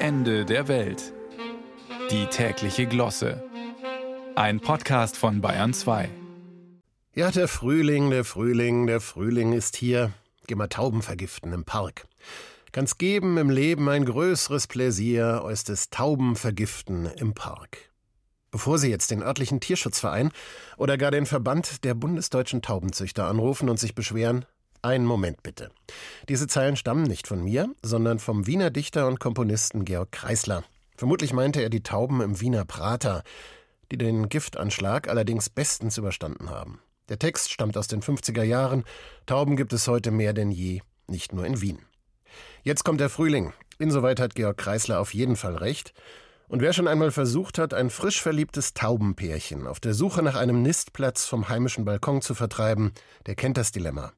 Ende der Welt. Die tägliche Glosse. Ein Podcast von Bayern 2. Ja, der Frühling, der Frühling, der Frühling ist hier. Geh mal Tauben vergiften im Park. Kann's geben im Leben ein größeres Pläsier als das Tauben vergiften im Park. Bevor Sie jetzt den örtlichen Tierschutzverein oder gar den Verband der bundesdeutschen Taubenzüchter anrufen und sich beschweren, einen Moment bitte. Diese Zeilen stammen nicht von mir, sondern vom Wiener Dichter und Komponisten Georg Kreisler. Vermutlich meinte er die Tauben im Wiener Prater, die den Giftanschlag allerdings bestens überstanden haben. Der Text stammt aus den 50er Jahren. Tauben gibt es heute mehr denn je, nicht nur in Wien. Jetzt kommt der Frühling. Insoweit hat Georg Kreisler auf jeden Fall recht. Und wer schon einmal versucht hat, ein frisch verliebtes Taubenpärchen auf der Suche nach einem Nistplatz vom heimischen Balkon zu vertreiben, der kennt das Dilemma.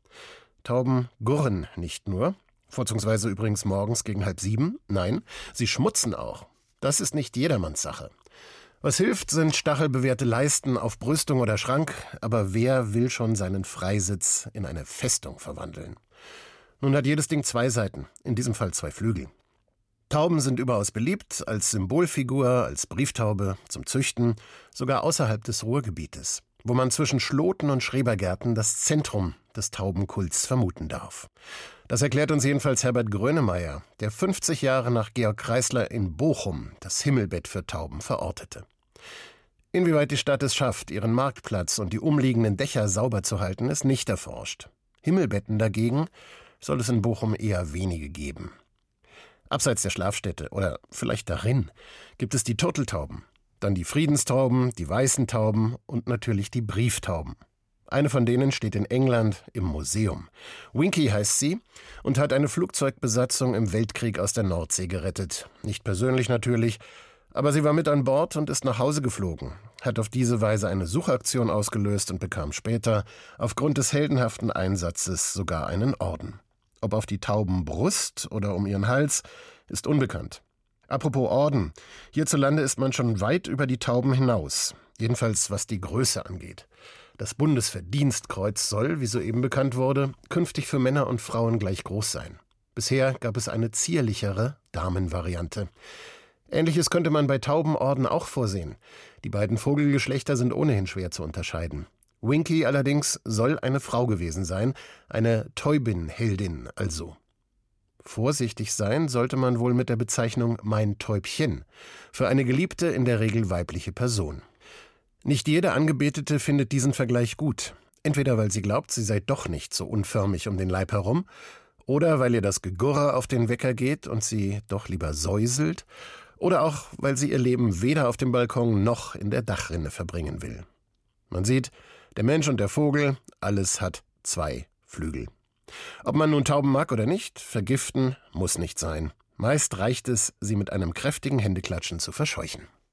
Tauben gurren nicht nur, vorzugsweise übrigens morgens gegen halb sieben, nein, sie schmutzen auch. Das ist nicht jedermanns Sache. Was hilft, sind stachelbewehrte Leisten auf Brüstung oder Schrank, aber wer will schon seinen Freisitz in eine Festung verwandeln? Nun hat jedes Ding zwei Seiten, in diesem Fall zwei Flügel. Tauben sind überaus beliebt, als Symbolfigur, als Brieftaube, zum Züchten, sogar außerhalb des Ruhrgebietes wo man zwischen Schloten und Schrebergärten das Zentrum des Taubenkults vermuten darf. Das erklärt uns jedenfalls Herbert Grönemeyer, der 50 Jahre nach Georg Kreisler in Bochum das Himmelbett für Tauben verortete. Inwieweit die Stadt es schafft, ihren Marktplatz und die umliegenden Dächer sauber zu halten, ist nicht erforscht. Himmelbetten dagegen soll es in Bochum eher wenige geben. Abseits der Schlafstätte oder vielleicht darin gibt es die Turteltauben, dann die Friedenstauben, die weißen Tauben und natürlich die Brieftauben. Eine von denen steht in England im Museum. Winky heißt sie und hat eine Flugzeugbesatzung im Weltkrieg aus der Nordsee gerettet. Nicht persönlich natürlich, aber sie war mit an Bord und ist nach Hause geflogen, hat auf diese Weise eine Suchaktion ausgelöst und bekam später, aufgrund des heldenhaften Einsatzes, sogar einen Orden. Ob auf die Taubenbrust oder um ihren Hals, ist unbekannt. Apropos Orden. Hierzulande ist man schon weit über die Tauben hinaus. Jedenfalls was die Größe angeht. Das Bundesverdienstkreuz soll, wie soeben bekannt wurde, künftig für Männer und Frauen gleich groß sein. Bisher gab es eine zierlichere Damenvariante. Ähnliches könnte man bei Taubenorden auch vorsehen. Die beiden Vogelgeschlechter sind ohnehin schwer zu unterscheiden. Winky allerdings soll eine Frau gewesen sein, eine Täubin-Heldin also. Vorsichtig sein sollte man wohl mit der Bezeichnung mein Täubchen für eine geliebte, in der Regel weibliche Person. Nicht jede Angebetete findet diesen Vergleich gut, entweder weil sie glaubt, sie sei doch nicht so unförmig um den Leib herum, oder weil ihr das Gegurre auf den Wecker geht und sie doch lieber säuselt, oder auch weil sie ihr Leben weder auf dem Balkon noch in der Dachrinne verbringen will. Man sieht, der Mensch und der Vogel, alles hat zwei Flügel. Ob man nun Tauben mag oder nicht, vergiften muss nicht sein. Meist reicht es, sie mit einem kräftigen Händeklatschen zu verscheuchen.